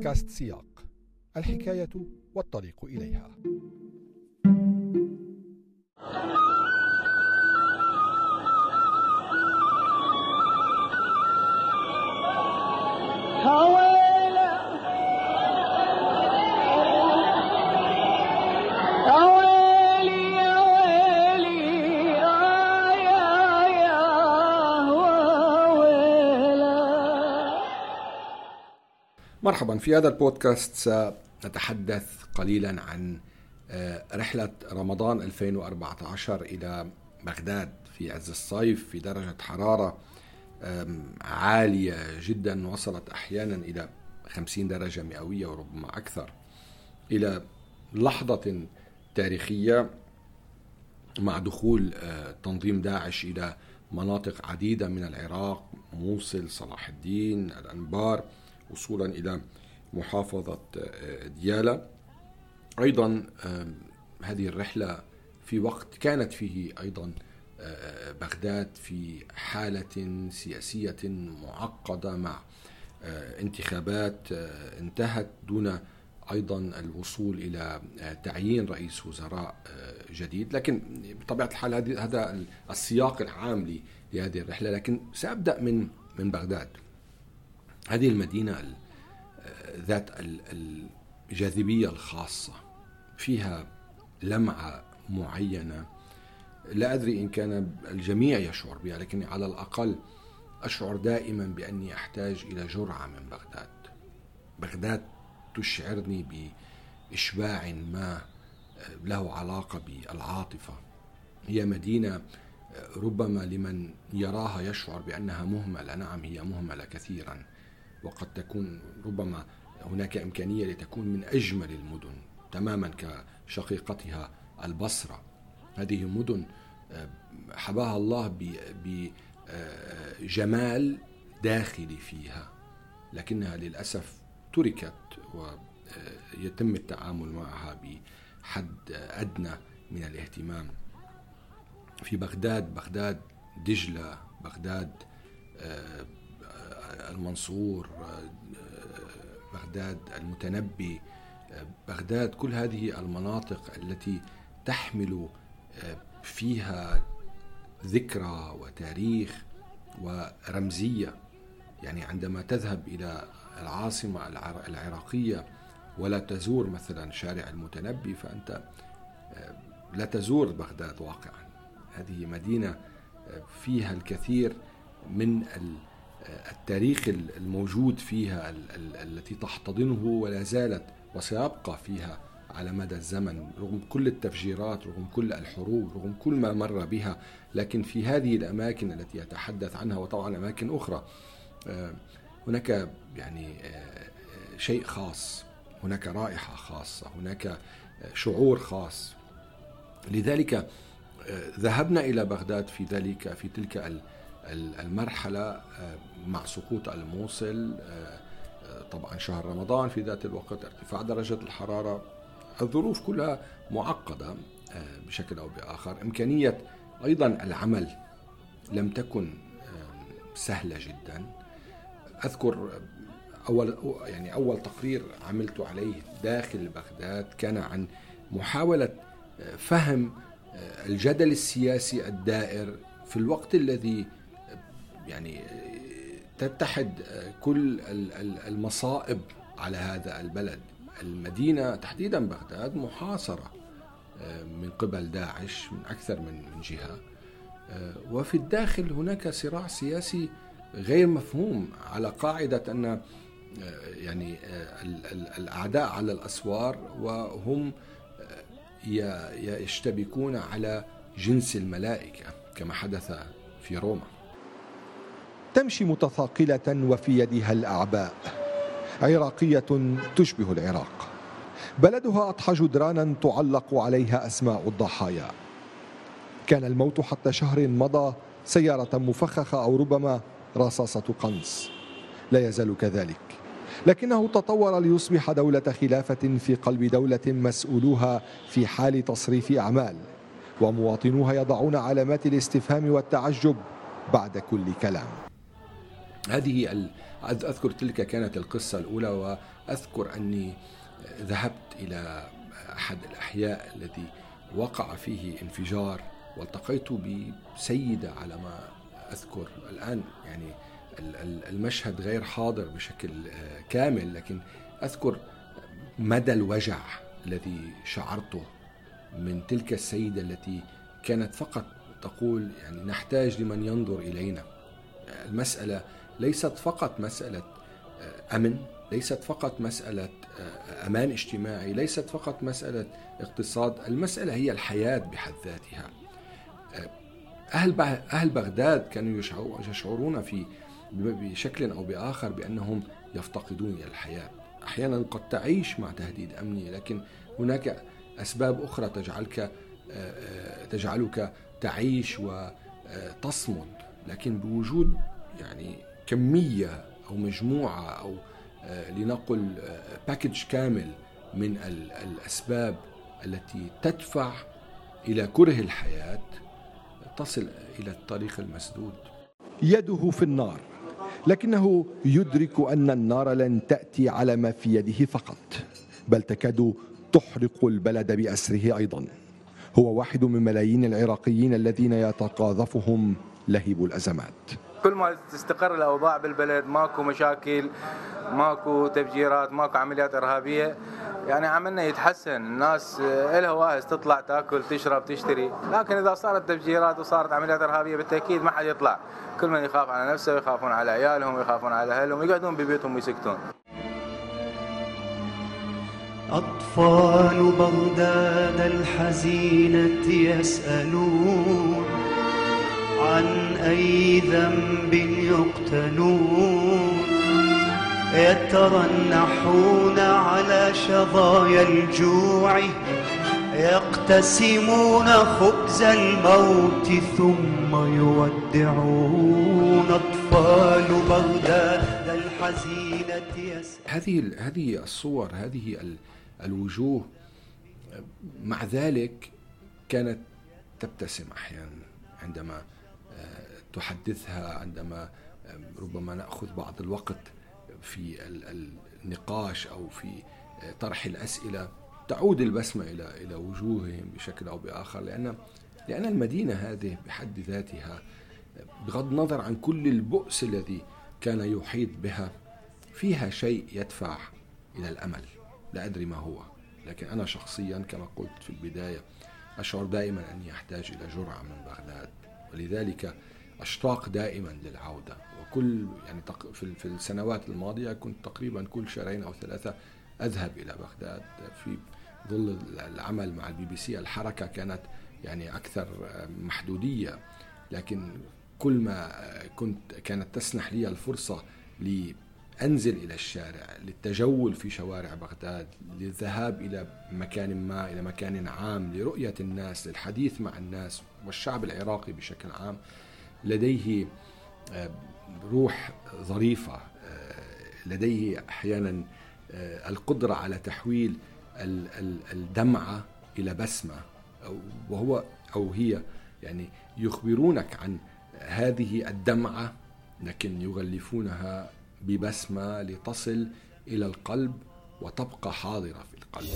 بودكاست سياق الحكاية والطريق إليها. مرحبا. في هذا البودكاست سنتحدث قليلا عن آه، رحلة رمضان 2014 إلى بغداد في عز الصيف في درجة حرارة عالية جدا وصلت أحيانا إلى 50 درجة مئوية وربما أكثر. إلى لحظة تاريخية مع دخول آه، تنظيم داعش إلى مناطق عديدة من العراق موصل صلاح الدين الأنبار. وصولا إلى محافظة آه، ديالا أيضا هذه الرحلة في وقت كانت فيه أيضا آه، بغداد في حالة سياسية معقدة مع آه، انتخابات انتهت دون أيضا الوصول إلى تعيين رئيس وزراء جديد. لكن بطبيعة الحال هذا السياق العام لهذه الرحلة. لكن سأبدأ من من بغداد. هذه المدينة ذات الجاذبية الخاصة. فيها لمعة معينة. لا أدري إن كان الجميع يشعر بها لكني على الأقل أشعر دائما بأني أحتاج إلى جرعة من بغداد. بغداد تشعرني بإشباع ما له علاقة بالعاطفة. هي مدينة ربما لمن يراها يشعر بأنها مهملة. نعم هي مهملة كثيرا. وقد تكون ربما هناك إمكانية لتكون من أجمل المدن تماما كشقيقتها البصرة. هذه مدن آه، حباها الله بجمال داخلي فيها لكنها للأسف تركت ويتم التعامل معها بحد أدنى من الاهتمام. في بغداد بغداد دجلة بغداد آه، المنصور بغداد المتنبي بغداد كل هذه المناطق التي تحمل فيها ذكرى وتاريخ ورمزية. يعني عندما تذهب إلى العاصمة العراقية ولا تزور مثلا شارع المتنبي فأنت لا تزور بغداد واقعا. هذه مدينة فيها الكثير من التاريخ الموجود فيها التي تحتضنه ولا زالت وسيبقى فيها على مدى الزمن رغم كل التفجيرات رغم كل الحروب رغم كل ما مر بها لكن في هذه الأماكن التي يتحدث عنها وطبعا أماكن أخرى آه، هناك يعني آه، شيء خاص هناك رائحة خاصة هناك شعور خاص. لذلك آه، ذهبنا إلى بغداد في ذلك في تلك المرحلة مع سقوط الموصل آه، آه، طبعا شهر رمضان في ذات الوقت ارتفاع درجة الحرارة. الظروف كلها معقدة آه، بشكل أو بآخر. إمكانية أيضا العمل لم تكن سهلة جدا. أذكر أول يعني أول تقرير عملت عليه داخل بغداد كان عن محاولة فهم الجدل السياسي الدائر في الوقت الذي يعني تتحد كل المصائب على هذا البلد. المدينة تحديدا بغداد محاصرة آه، من قبل داعش من أكثر من جهة آه، وفي الداخل هناك صراع سياسي غير مفهوم على قاعدة أن آه، يعني الأعداء على الأسوار وهم يشتبكون على جنس الملائكة كما حدث في روما. تمشي متثاقلة وفي يدها الأعباء. عراقية تشبه العراق. بلدها أضحى جدرانا تعلق عليها أسماء الضحايا. كان الموت حتى شهر مضى سيارة مفخخة أو ربما رصاصة قنص. لا يزال كذلك. لكنه تطور ليصبح دولة خلافة في قلب دولة مسؤولوها في حال تصريف أعمال. ومواطنوها يضعون علامات الاستفهام والتعجب بعد كل كلام. هذه أذكر تلك كانت القصة الأولى وأذكر أني ذهبت إلى أحد الأحياء الذي وقع فيه انفجار والتقيت بسيدة على ما أذكر الآن. يعني المشهد غير حاضر بشكل آه، كامل لكن أذكر مدى الوجع الذي شعرته من تلك السيدة التي كانت فقط تقول يعني نحتاج لمن ينظر إلينا. المسألة ليست فقط مسألة آه، أمن ليست فقط مسألة آه، أمان اجتماعي ليست فقط مسألة اقتصاد المسألة هي الحياة بحد ذاتها. آه، أهل أهل بغداد كانوا يشعرون في بشكل أو بآخر بأنهم يفتقدون إلى الحياة. أحيانا قد تعيش مع تهديد أمني لكن هناك أسباب أخرى تجعلك تجعلك تعيش وتصمد لكن بوجود يعني كمية أو مجموعة أو آه، لنقل باكج كامل من الأسباب التي تدفع إلى كره الحياة تصل إلى الطريق المسدود. يده في النار لكنه يدرك أن النار لن تأتي على ما في يده فقط بل تكاد تحرق البلد بأسره أيضا. هو واحد من ملايين العراقيين الذين يتقاذفهم لهيب الأزمات. كل ما تستقر الأوضاع بالبلد ماكو مشاكل ماكو تفجيرات ماكو عمليات إرهابية. يعني عملنا يتحسن. الناس لها واهز تطلع تأكل تشرب تشتري. لكن إذا صارت تفجيرات وصارت عمليات إرهابية بالتأكيد ما حد يطلع. كل من يخاف على نفسه ويخافون على عيالهم ويخافون على أهلهم يقعدون ببيوتهم ويسكتون. أطفال بغداد الحزينة يسألون عن أي ذنب يقتلون يترنحون على شظايا الجوع. يقتسمون خبز الموت ثم يودعون أطفال بغداد. الحزينة هذه هذه الصور هذه الوجوه مع ذلك كانت تبتسم أحيانا عندما تحدثها عندما ربما نأخذ بعض الوقت في النقاش أو في طرح الأسئلة تعود البسمة إلى إلى وجوههم بشكل أو بآخر لأن لأن المدينة هذه بحد ذاتها بغض النظر عن كل البؤس الذي كان يحيط بها فيها شيء يدفع إلى الأمل. لا أدري ما هو لكن أنا شخصيا كما قلت في البداية أشعر دائما أني أحتاج إلى جرعة من بغداد. ولذلك أشتاق دائما للعودة. وكل يعني في السنوات الماضية كنت تقريبا كل شهرين أو ثلاثة أذهب إلى بغداد. في ظل العمل مع البي بي سي الحركة كانت يعني أكثر محدودية لكن كل ما كنت كانت تسنح لي الفرصة لأنزل إلى الشارع للتجول في شوارع بغداد للذهاب إلى مكان ما إلى مكان عام لرؤية الناس للحديث مع الناس والشعب العراقي بشكل عام. لديه آه، روح ظريفة آه، لديه أحيانا آه، القدرة على تحويل الدمعة إلى بسمة وهو أو هي يعني يخبرونك عن هذه الدمعة لكن يغلفونها ببسمة لتصل إلى القلب وتبقى حاضرة في القلب.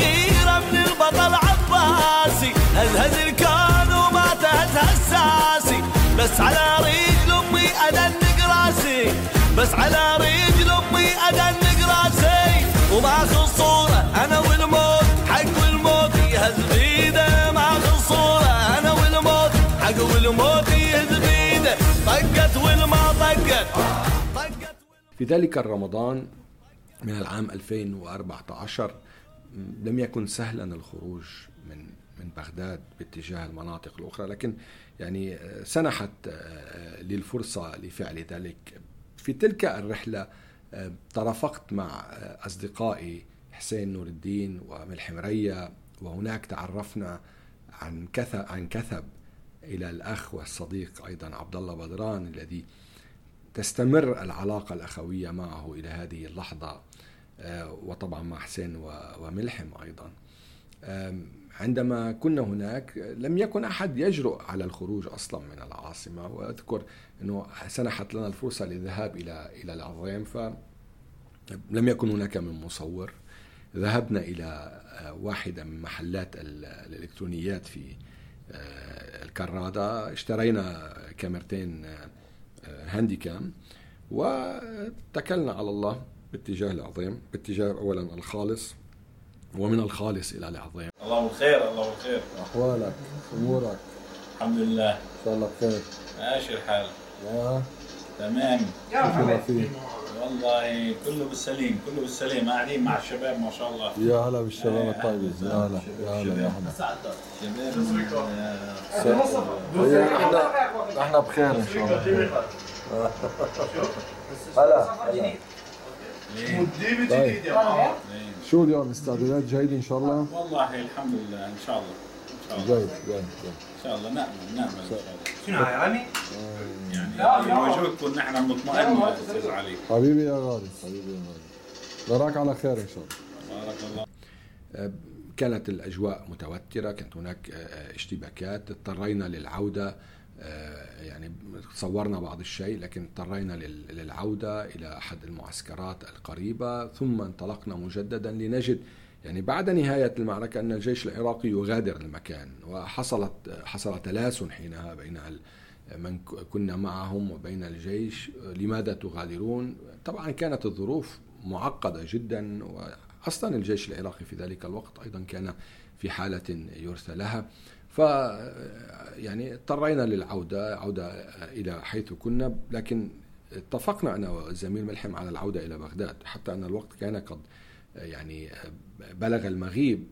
الغيره من البطل عباسي. هزهز الكون وما هزاسي. بس على رجل أمي ادنق راسي بس على رجل أمي ادنق راسي وماخذ صوره أنا والموت حق والموت يهز بيده. ماخذ صوره حق والموت يذبيده طقت والما طقت. في ذلك الرمضان من العام 2014 لم يكن سهلا الخروج من من بغداد باتجاه المناطق الأخرى لكن يعني سنحت آه، للفرصة لفعل ذلك. في تلك الرحلة آه، ترافقت مع آه، أصدقائي حسين نور الدين وملحم ريا وهناك تعرفنا عن كثب عن كثب إلى الأخ والصديق أيضا عبد الله بدران الذي تستمر العلاقة الأخوية معه إلى هذه اللحظة. آه، وطبعا مع حسين وملحم أيضا. عندما كنا هناك لم يكن أحد يجرؤ على الخروج أصلا من العاصمة. وأذكر إنه سنحت لنا الفرصة للذهاب إلى إلى العظيم ف لم يكن هناك من مصور. ذهبنا إلى آه، واحدة من محلات ال- الإلكترونيات في آه، الكرادة. اشترينا كاميرتين آه، آه، هاندي كام. واتكلنا على الله. باتجاه العظيم باتجاه اولا الخالص ومن الخالص إلى العظيم الله بالخير الله بالخير احوالك امورك الحمد لله ان شاء الله بخير ماشي الحال يا تمام في والله كله بالسليم كله بالسليم قاعدين مع الشباب ما شاء الله يا هلا بالشباب الطيبين يا هلا يا هلا يا هلا شباب إحنا إحنا بخير ان شاء الله هلا هلا طيب. شو اليوم استعدادات جيدة إن شاء الله؟ والله الحمد لله إن شاء الله. إن شاء الله. جيد جيد جيد. إن شاء الله نامل نامل إن شاء الله. شنو يعني؟ يعني بوجودكم نحن مطمئن علي. حبيبي يا غالي حبيبي يا غالي. نراك على خير إن شاء الله. بارك الله. كانت الأجواء متوترة كانت هناك آه، اشتباكات اضطرينا للعودة آه، يعني صورنا بعض الشيء لكن اضطرينا لل- للعودة إلى أحد المعسكرات القريبة ثم انطلقنا مجددا لنجد يعني بعد نهاية المعركة أن الجيش العراقي يغادر المكان. وحصلت حصل تلاسن حينها بين من كنا معهم وبين الجيش. لماذا تغادرون؟ طبعا كانت الظروف معقدة جدا وأصلا الجيش العراقي في ذلك الوقت أيضا كان في حالة يرثى لها. ف يعني اضطرينا للعودة عودة إلى حيث كنا لكن اتفقنا أنا والزميل ملحم على العودة إلى بغداد حتى أن الوقت كان قد يعني بلغ المغيب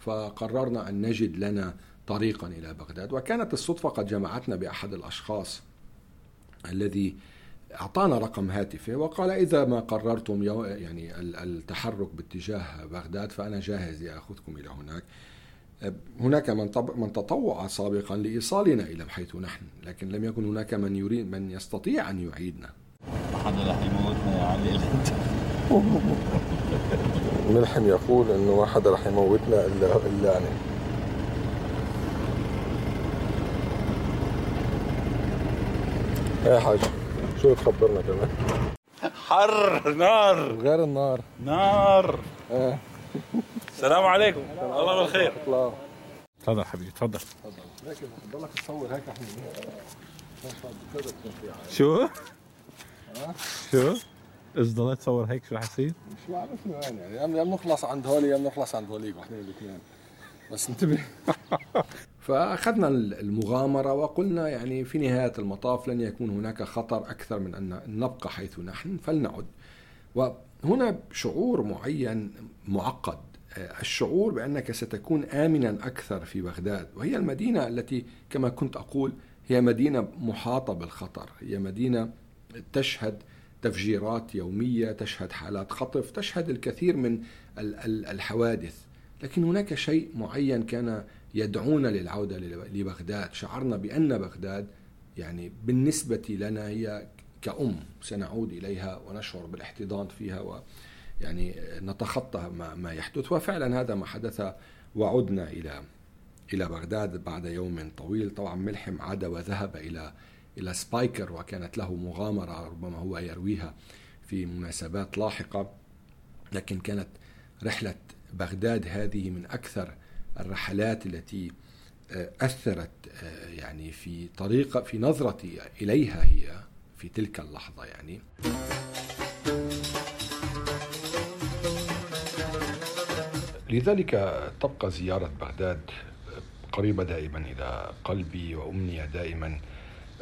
فقررنا أن نجد لنا طريقا إلى بغداد وكانت الصدفة قد جمعتنا بأحد الأشخاص الذي أعطانا رقم هاتفه وقال إذا ما قررتم يعني ال- التحرك باتجاه بغداد فأنا جاهز لأخذكم إلى هناك. هناك من طب من تطوع سابقا لإيصالنا إلى حيث نحن لكن لم يكن هناك من يريد من يستطيع أن يعيدنا. ما حدا رح يموتنا يا علي. الا انت ملحم يقول إنه ما حدا رح يموتنا الا إلا أنا. يا حاج شو تخبرنا كمان؟ حر نار. غير النار. نار. إيه السلام عليكم الله بالخير تفضل حبيبي تفضل هيك بضلك تصور هيك إحنا شو؟ شو؟ إيش ضليت تصور هيك شو رح يصير؟ مش بعرف وين يعني يا بنخلص عند هولي يا بنخلص عند هوليك من الاثنين بس انتبه فأخذنا المغامرة وقلنا يعني في نهاية المطاف لن يكون هناك خطر أكثر من أن نبقى حيث نحن فلنعد وهنا شعور معين معقد الشعور بأنك ستكون آمنا أكثر في بغداد. وهي المدينة التي كما كنت أقول هي مدينة محاطة بالخطر. هي مدينة تشهد تفجيرات يومية تشهد حالات خطف تشهد الكثير من ال- ال- الحوادث. لكن هناك شيء معين كان يدعونا للعودة لبغداد. شعرنا بأن بغداد يعني بالنسبة لنا هي كأم سنعود إليها ونشعر بالاحتضان فيها و يعني نتخطى ما, ما يحدث. وفعلا هذا ما حدث وعدنا إلى إلى بغداد بعد يوم طويل. طبعا ملحم عاد وذهب إلى إلى سبايكر وكانت له مغامرة ربما هو يرويها في مناسبات لاحقة. لكن كانت رحلة بغداد هذه من أكثر الرحلات التي أثرت يعني في طريقة في نظرتي إليها هي في تلك اللحظة يعني. لذلك تبقى زيارة بغداد قريبة دائما إلى قلبي وأمنية دائما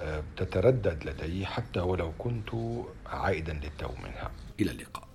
آه، تتردد لدي حتى ولو كنت عائدا للتو منها. إلى اللقاء.